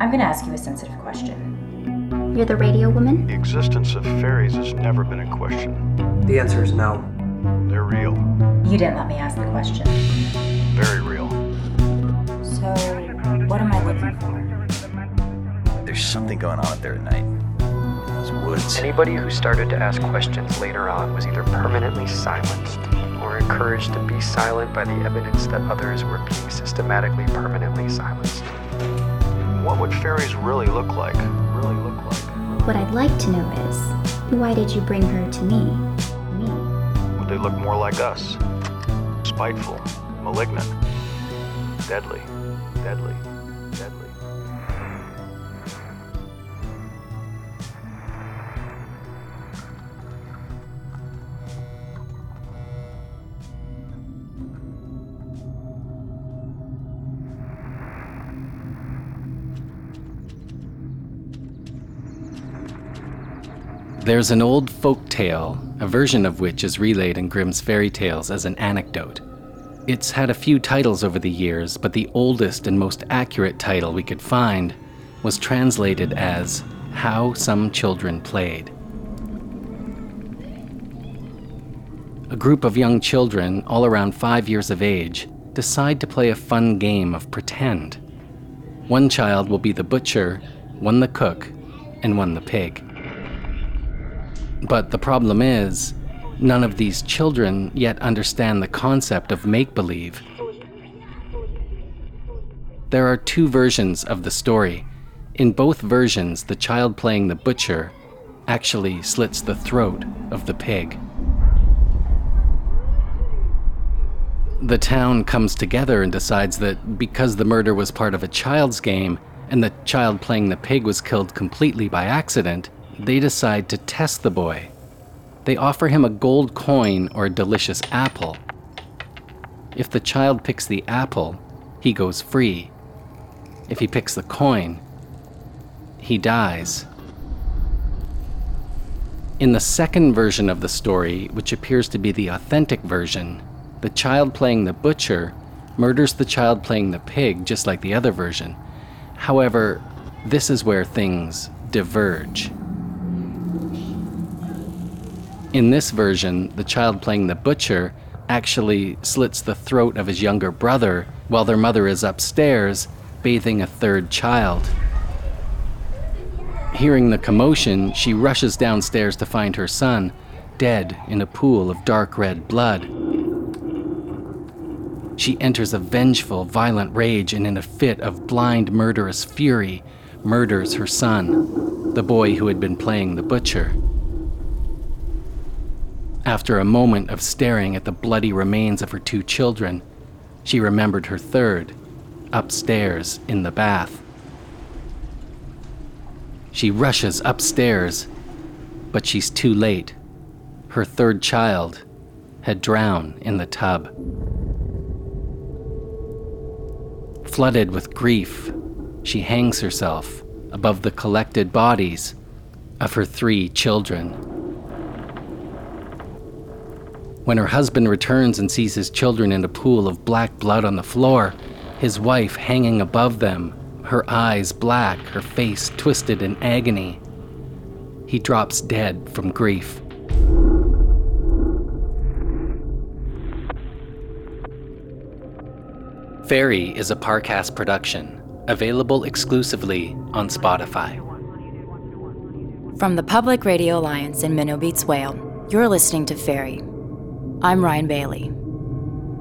I'm gonna ask you a sensitive question. You're the radio woman? The existence of fairies has never been in question. The answer is no. They're real. You didn't let me ask the question. Very real. So, what am I looking for? There's something going on up there at night. In those woods. Anybody who started to ask questions later on was either permanently silenced or encouraged to be silent by the evidence that others were being systematically permanently silenced. What fairies really look like? Really look like? What I'd like to know is why did you bring her to me? Me? Would they look more like us? Spiteful, malignant, deadly, deadly, deadly. There's an old folk tale, a version of which is relayed in Grimm's fairy tales as an anecdote. It's had a few titles over the years, but the oldest and most accurate title we could find was translated as How Some Children Played. A group of young children, all around five years of age, decide to play a fun game of pretend. One child will be the butcher, one the cook, and one the pig. But the problem is, none of these children yet understand the concept of make believe. There are two versions of the story. In both versions, the child playing the butcher actually slits the throat of the pig. The town comes together and decides that because the murder was part of a child's game and the child playing the pig was killed completely by accident, they decide to test the boy. They offer him a gold coin or a delicious apple. If the child picks the apple, he goes free. If he picks the coin, he dies. In the second version of the story, which appears to be the authentic version, the child playing the butcher murders the child playing the pig just like the other version. However, this is where things diverge. In this version, the child playing the butcher actually slits the throat of his younger brother while their mother is upstairs bathing a third child. Hearing the commotion, she rushes downstairs to find her son, dead in a pool of dark red blood. She enters a vengeful, violent rage and, in a fit of blind, murderous fury, murders her son, the boy who had been playing the butcher. After a moment of staring at the bloody remains of her two children, she remembered her third, upstairs in the bath. She rushes upstairs, but she's too late. Her third child had drowned in the tub. Flooded with grief, she hangs herself above the collected bodies of her three children. When her husband returns and sees his children in a pool of black blood on the floor, his wife hanging above them, her eyes black, her face twisted in agony, he drops dead from grief. Fairy is a Parcast production, available exclusively on Spotify. From the Public Radio Alliance in Minnow Beats Whale, you're listening to Fairy. I'm Ryan Bailey.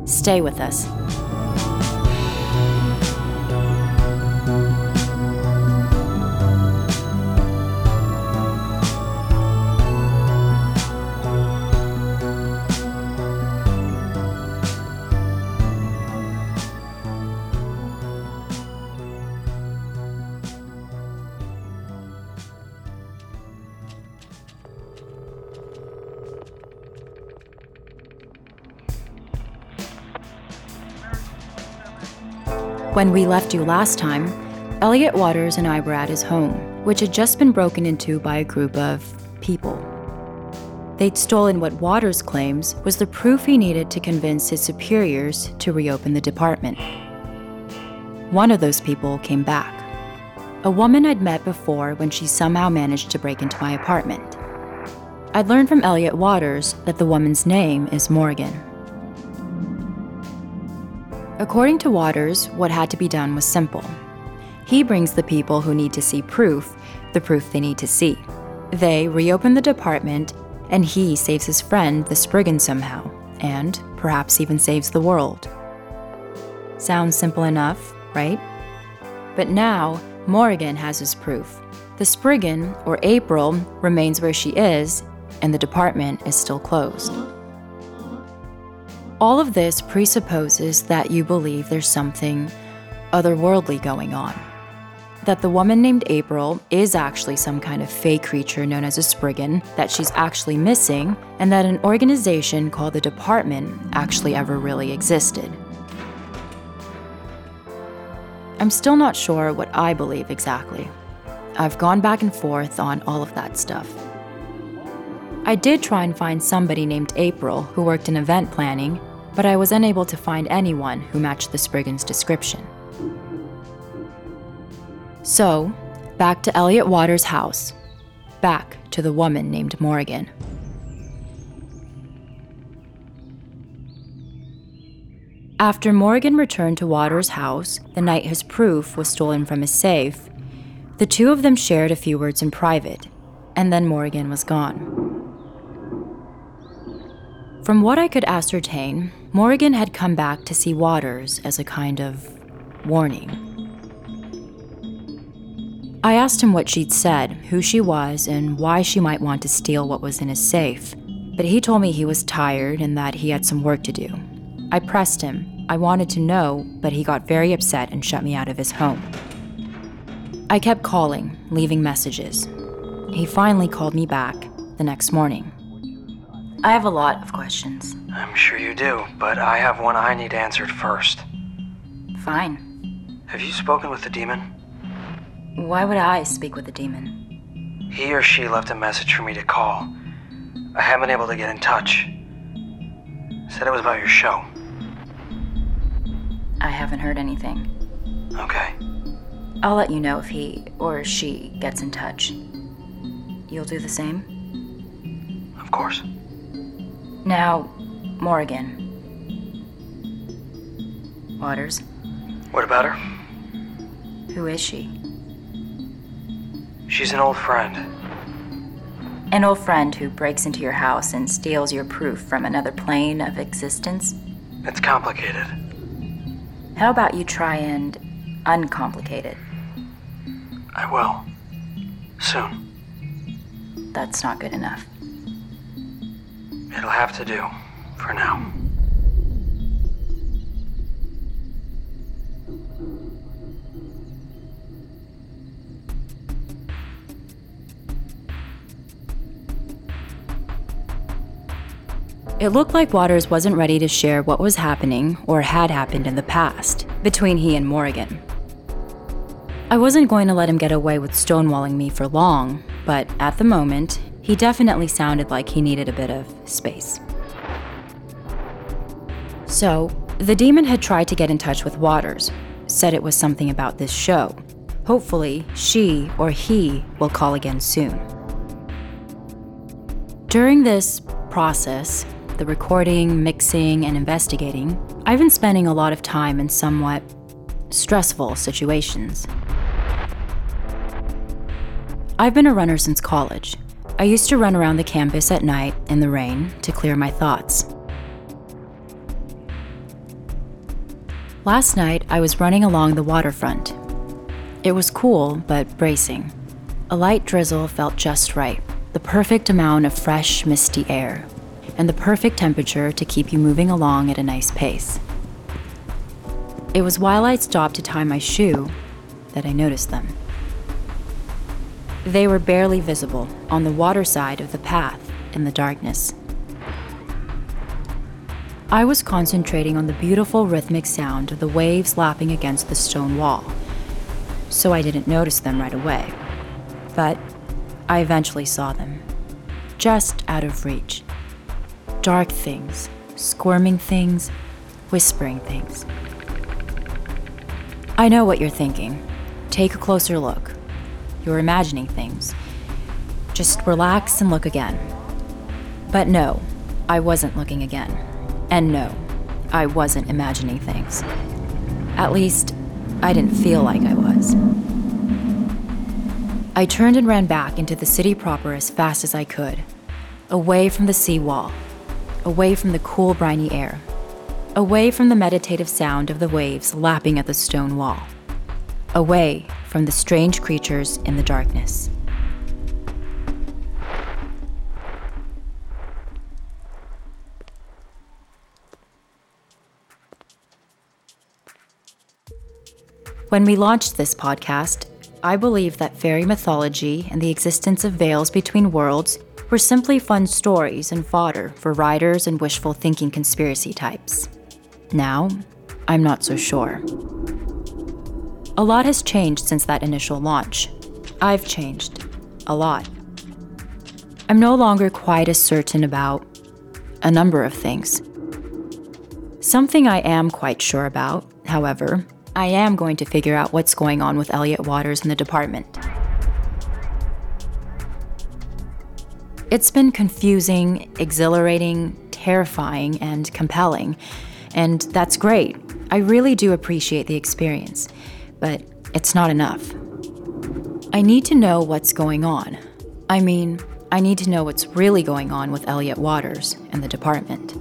Stay with us. When we left you last time, Elliot Waters and I were at his home, which had just been broken into by a group of people. They'd stolen what Waters claims was the proof he needed to convince his superiors to reopen the department. One of those people came back. a woman I'd met before when she somehow managed to break into my apartment. I'd learned from Elliot Waters that the woman's name is Morrigan. According to Waters, what had to be done was simple. He brings the people who need to see proof the proof they need to see. They reopen the department, and he saves his friend, the Spriggan, somehow, and perhaps even saves the world. Sounds simple enough, right? But now, Morrigan has his proof. The Spriggan, or April, remains where she is, and the department is still closed. All of this presupposes that you believe there's something otherworldly going on. That the woman named April is actually some kind of fake creature known as a Spriggan, that she's actually missing, and that an organization called the Department actually ever really existed. I'm still not sure what I believe exactly. I've gone back and forth on all of that stuff. I did try and find somebody named April who worked in event planning, but I was unable to find anyone who matched the Spriggan's description. So, back to Elliot Waters' house. Back to the woman named Morrigan. After Morrigan returned to Waters' house the night his proof was stolen from his safe, the two of them shared a few words in private, and then Morrigan was gone. From what I could ascertain, Morrigan had come back to see Waters as a kind of warning. I asked him what she'd said, who she was, and why she might want to steal what was in his safe, but he told me he was tired and that he had some work to do. I pressed him. I wanted to know, but he got very upset and shut me out of his home. I kept calling, leaving messages. He finally called me back the next morning. I have a lot of questions. I'm sure you do, but I have one I need answered first. Fine. Have you spoken with the demon? Why would I speak with the demon? He or she left a message for me to call. I haven't been able to get in touch. Said it was about your show. I haven't heard anything. Okay. I'll let you know if he or she gets in touch. You'll do the same? Of course. Now, Morrigan. Waters, What about her? who is she? She's an old friend. An old friend who breaks into your house and steals your proof from another plane of existence? It's complicated. How about you try and uncomplicate it? I will. Soon. That's not good enough. It'll have to do. For now. It looked like Waters wasn't ready to share what was happening or had happened in the past between he and Morrigan. I wasn't going to let him get away with stonewalling me for long, but at the moment, he definitely sounded like he needed a bit of space. So, the demon had tried to get in touch with Waters, said it was something about this show. Hopefully, she or he will call again soon. During this process, the recording, mixing, and investigating, I've been spending a lot of time in somewhat stressful situations. I've been a runner since college. I used to run around the campus at night in the rain to clear my thoughts. Last night, I was running along the waterfront. It was cool, but bracing. A light drizzle felt just right, the perfect amount of fresh, misty air, and the perfect temperature to keep you moving along at a nice pace. It was while I stopped to tie my shoe that I noticed them. They were barely visible on the water side of the path in the darkness. I was concentrating on the beautiful rhythmic sound of the waves lapping against the stone wall, so I didn't notice them right away. But I eventually saw them, just out of reach. Dark things, squirming things, whispering things. I know what you're thinking. Take a closer look. You're imagining things. Just relax and look again. But no, I wasn't looking again. And no, I wasn't imagining things. At least, I didn't feel like I was. I turned and ran back into the city proper as fast as I could, away from the seawall, away from the cool, briny air, away from the meditative sound of the waves lapping at the stone wall, away from the strange creatures in the darkness. When we launched this podcast, I believe that fairy mythology and the existence of veils between worlds were simply fun stories and fodder for writers and wishful thinking conspiracy types. Now, I'm not so sure. A lot has changed since that initial launch. I've changed. A lot. I'm no longer quite as certain about a number of things. Something I am quite sure about, however, I am going to figure out what's going on with Elliot Waters in the department. It's been confusing, exhilarating, terrifying, and compelling, and that's great. I really do appreciate the experience, but it's not enough. I need to know what's going on. I mean, I need to know what's really going on with Elliot Waters and the department.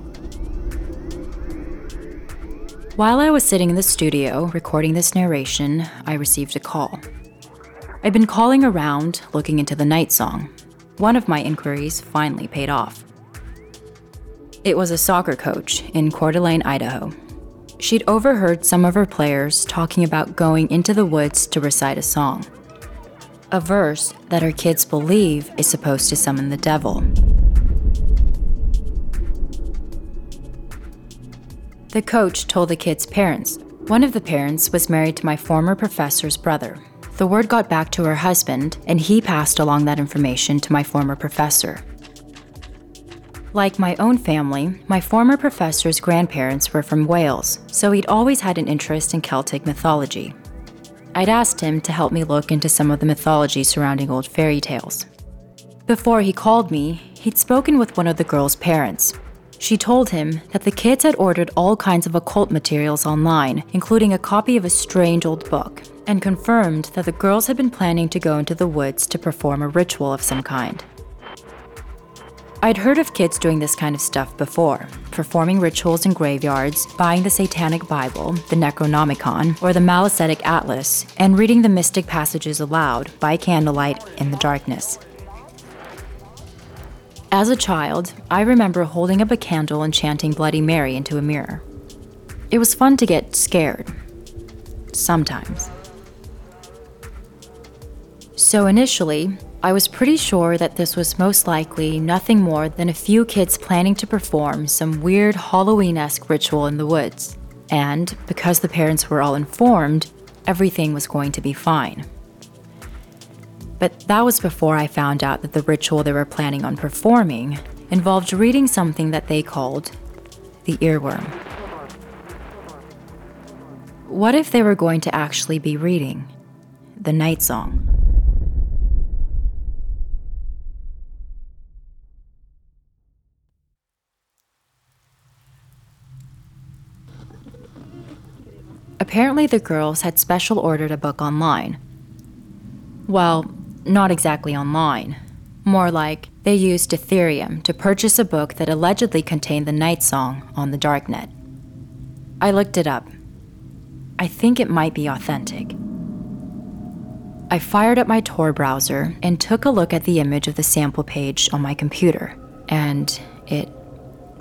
While I was sitting in the studio recording this narration, I received a call. I'd been calling around, looking into the night song. One of my inquiries finally paid off. It was a soccer coach in Coeur d'Alene, Idaho. She'd overheard some of her players talking about going into the woods to recite a song. A verse that her kids believe is supposed to summon the devil. The coach told the kids' parents. One of the parents was married to my former professor's brother. The word got back to her husband, and he passed along that information to my former professor. Like my own family, my former professor's grandparents were from Wales, so he'd always had an interest in Celtic mythology. I'd asked him to help me look into some of the mythology surrounding old fairy tales. Before he called me, he'd spoken with one of the girls' parents, she told him that the kids had ordered all kinds of occult materials online, including a copy of a strange old book, and confirmed that the girls had been planning to go into the woods to perform a ritual of some kind. I'd heard of kids doing this kind of stuff before, performing rituals in graveyards, buying the Satanic Bible, the Necronomicon, or the Malicetic Atlas, and reading the mystic passages aloud by candlelight in the darkness. As a child, I remember holding up a candle and chanting Bloody Mary into a mirror. It was fun to get scared. Sometimes. So initially, I was pretty sure that this was most likely nothing more than a few kids planning to perform some weird Halloween esque ritual in the woods. And because the parents were all informed, everything was going to be fine. But that was before I found out that the ritual they were planning on performing involved reading something that they called the earworm. What if they were going to actually be reading the night song? Apparently, the girls had special ordered a book online. Well, not exactly online. More like they used Ethereum to purchase a book that allegedly contained the night song on the darknet. I looked it up. I think it might be authentic. I fired up my Tor browser and took a look at the image of the sample page on my computer, and it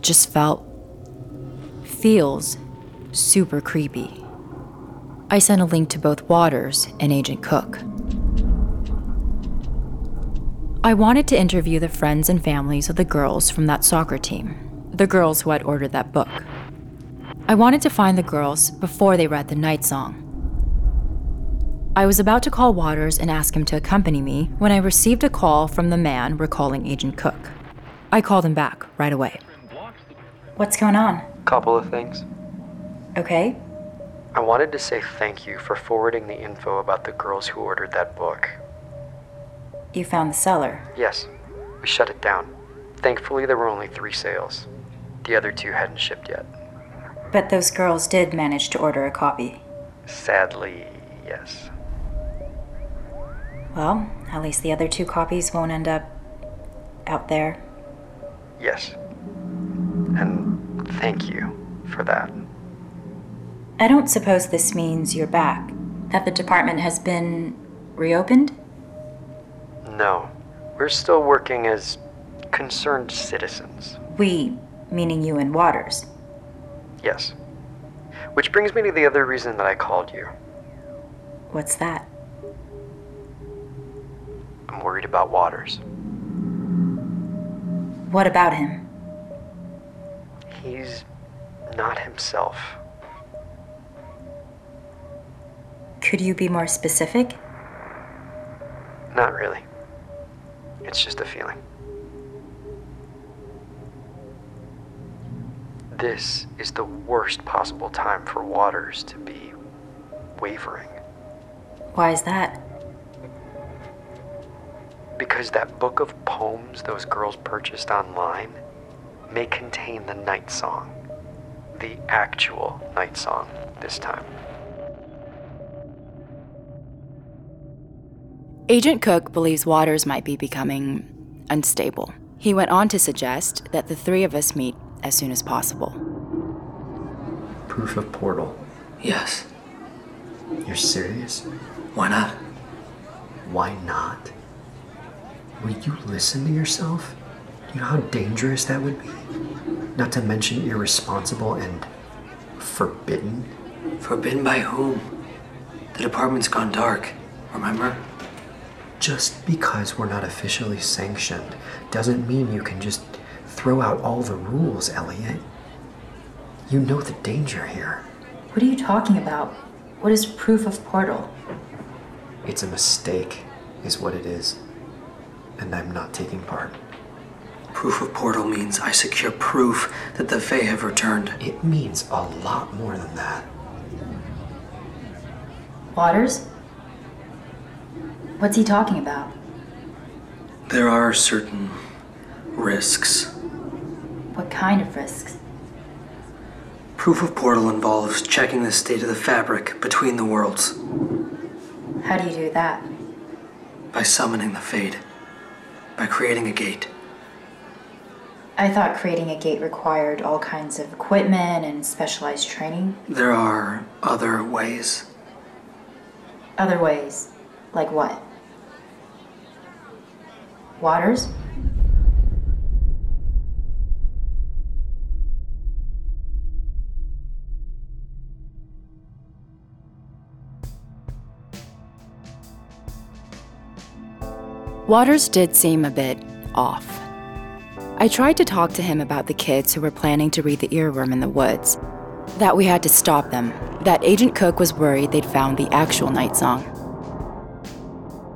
just felt, feels super creepy. I sent a link to both Waters and Agent Cook. I wanted to interview the friends and families of the girls from that soccer team, the girls who had ordered that book. I wanted to find the girls before they read the night song. I was about to call Waters and ask him to accompany me when I received a call from the man we're Agent Cook. I called him back right away. What's going on? Couple of things. Okay. I wanted to say thank you for forwarding the info about the girls who ordered that book. You found the seller. Yes, we shut it down. Thankfully, there were only three sales. The other two hadn't shipped yet. But those girls did manage to order a copy. Sadly, yes. Well, at least the other two copies won't end up out there. Yes. And thank you for that. I don't suppose this means you're back, that the department has been reopened? No, we're still working as concerned citizens. We, meaning you and Waters. Yes. Which brings me to the other reason that I called you. What's that? I'm worried about Waters. What about him? He's not himself. Could you be more specific? Not really. It's just a feeling. This is the worst possible time for Waters to be wavering. Why is that? Because that book of poems those girls purchased online may contain the night song. The actual night song this time. Agent Cook believes Waters might be becoming unstable. He went on to suggest that the three of us meet as soon as possible. Proof of portal. Yes. You're serious? Why not? Why not? Will you listen to yourself? You know how dangerous that would be? Not to mention irresponsible and forbidden? Forbidden by whom? The department's gone dark, remember? Just because we're not officially sanctioned doesn't mean you can just throw out all the rules, Elliot. You know the danger here. What are you talking about? What is proof of portal? It's a mistake, is what it is. And I'm not taking part. Proof of portal means I secure proof that the Fae have returned. It means a lot more than that. Waters? What's he talking about? There are certain risks. What kind of risks? Proof of portal involves checking the state of the fabric between the worlds How do you do that? by summoning the Fade, by creating a gate. I thought creating a gate required all kinds of equipment and specialized training. There are other ways. Other ways. Like what? Waters? Waters did seem a bit off. I tried to talk to him about the kids who were planning to read the earworm in the woods, that we had to stop them, that Agent Cook was worried they'd found the actual night song.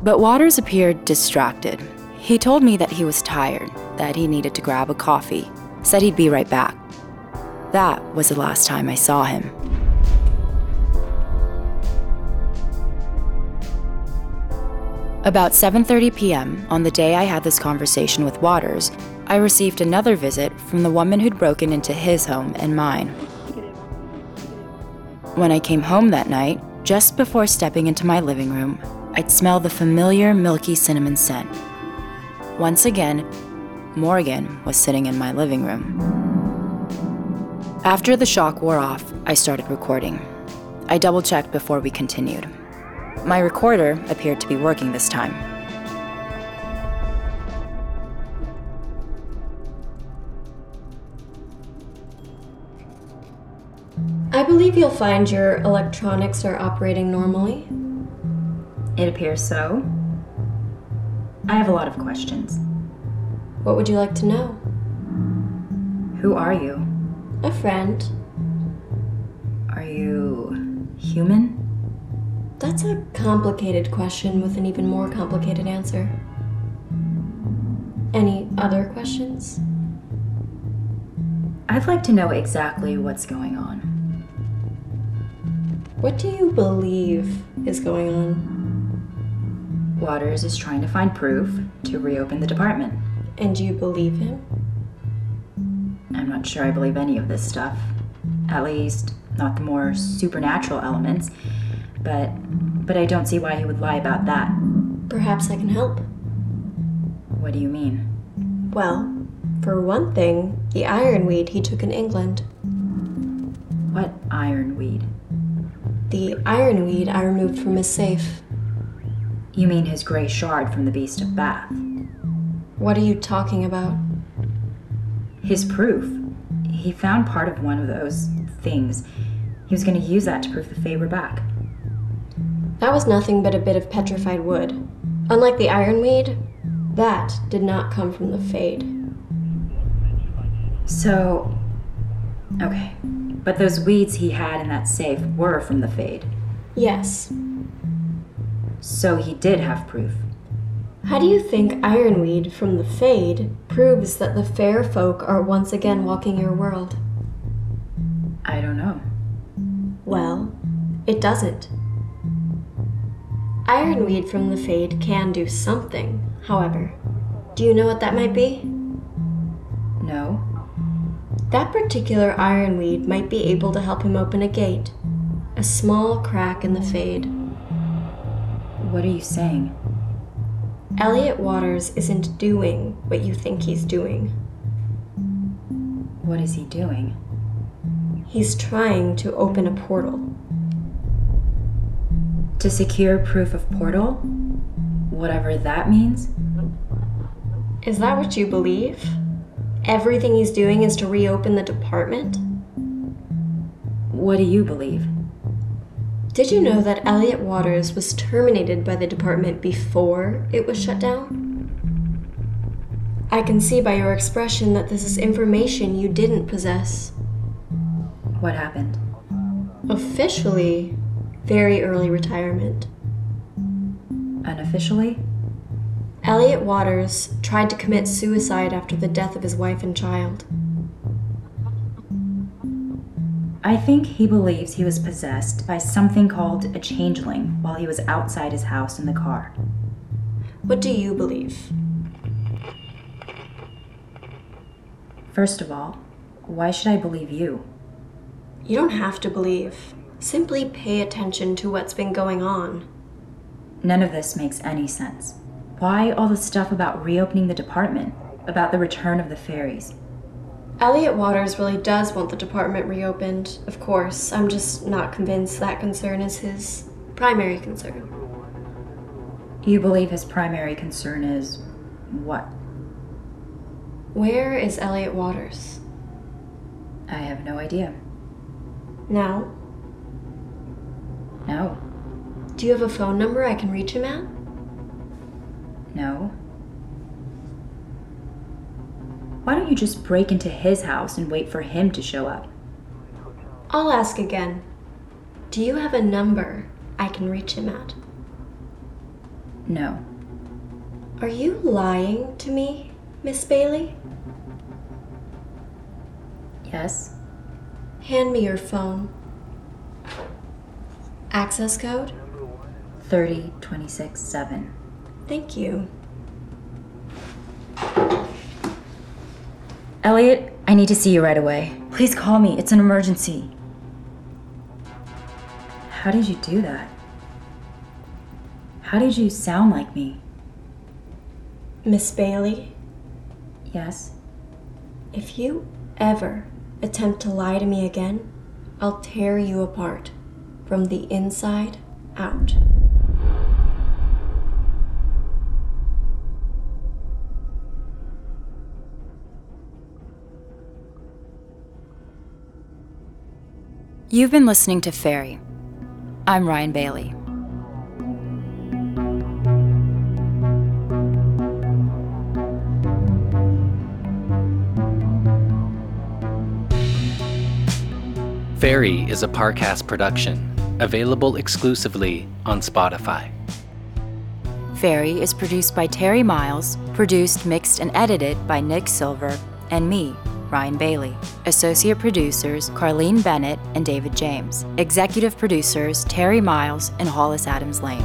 But Waters appeared distracted. He told me that he was tired, that he needed to grab a coffee, said he'd be right back. That was the last time I saw him. About 7:30 p.m. on the day I had this conversation with Waters, I received another visit from the woman who'd broken into his home and mine. When I came home that night, just before stepping into my living room, I'd smell the familiar milky cinnamon scent. Once again, Morrigan was sitting in my living room. After the shock wore off, I started recording. I double checked before we continued. My recorder appeared to be working this time. I believe you'll find your electronics are operating normally. It appears so. I have a lot of questions. What would you like to know? Who are you? A friend. Are you human? That's a complicated question with an even more complicated answer. Any other questions? I'd like to know exactly what's going on. What do you believe is going on? Waters is trying to find proof to reopen the department. And do you believe him? I'm not sure I believe any of this stuff. At least, not the more supernatural elements. But but I don't see why he would lie about that. Perhaps I can help. What do you mean? Well, for one thing, the ironweed he took in England. What ironweed? The ironweed I removed from his safe. You mean his gray shard from the Beast of Bath? What are you talking about? His proof. He found part of one of those things. He was going to use that to prove the Fae were back. That was nothing but a bit of petrified wood. Unlike the ironweed, that did not come from the Fade. So. Okay. But those weeds he had in that safe were from the Fade. Yes. So he did have proof. How do you think ironweed from the Fade proves that the fair folk are once again walking your world? I don't know. Well, it doesn't. Ironweed from the Fade can do something, however. Do you know what that might be? No. That particular ironweed might be able to help him open a gate, a small crack in the Fade. What are you saying? Elliot Waters isn't doing what you think he's doing. What is he doing? He's trying to open a portal. To secure proof of portal? Whatever that means? Is that what you believe? Everything he's doing is to reopen the department? What do you believe? Did you know that Elliot Waters was terminated by the department before it was shut down? I can see by your expression that this is information you didn't possess. What happened? Officially, very early retirement. Unofficially? Elliot Waters tried to commit suicide after the death of his wife and child. I think he believes he was possessed by something called a changeling while he was outside his house in the car. What do you believe? First of all, why should I believe you? You don't have to believe. Simply pay attention to what's been going on. None of this makes any sense. Why all the stuff about reopening the department? About the return of the fairies? Elliot Waters really does want the department reopened, of course. I'm just not convinced that concern is his primary concern. You believe his primary concern is what? Where is Elliot Waters? I have no idea. Now? No. Do you have a phone number I can reach him at? No. Why don't you just break into his house and wait for him to show up? I'll ask again. Do you have a number I can reach him at? No. Are you lying to me, Miss Bailey? Yes. Hand me your phone. Access code? 3026 7. Thank you. Elliot, I need to see you right away. Please call me. It's an emergency. How did you do that? How did you sound like me? Miss Bailey, Yes. if you ever attempt to lie to me again, I'll tear you apart from the inside out. You've been listening to Fairy. I'm Ryan Bailey. Fairy is a Parcast production, available exclusively on Spotify. Fairy is produced by Terry Miles, produced, mixed, and edited by Nick Silver, and me, Ryan Bailey. Associate producers Carlene Bennett and David James. Executive producers Terry Miles and Hollis Adams Lane.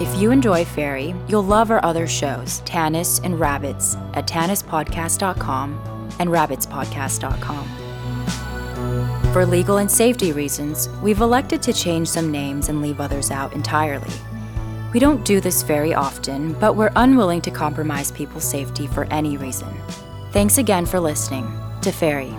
If you enjoy Fairy, you'll love our other shows, Tanis and Rabbits, at tanispodcast.com and rabbitspodcast.com. For legal and safety reasons, we've elected to change some names and leave others out entirely. We don't do this very often, but we're unwilling to compromise people's safety for any reason. Thanks again for listening to Fairy.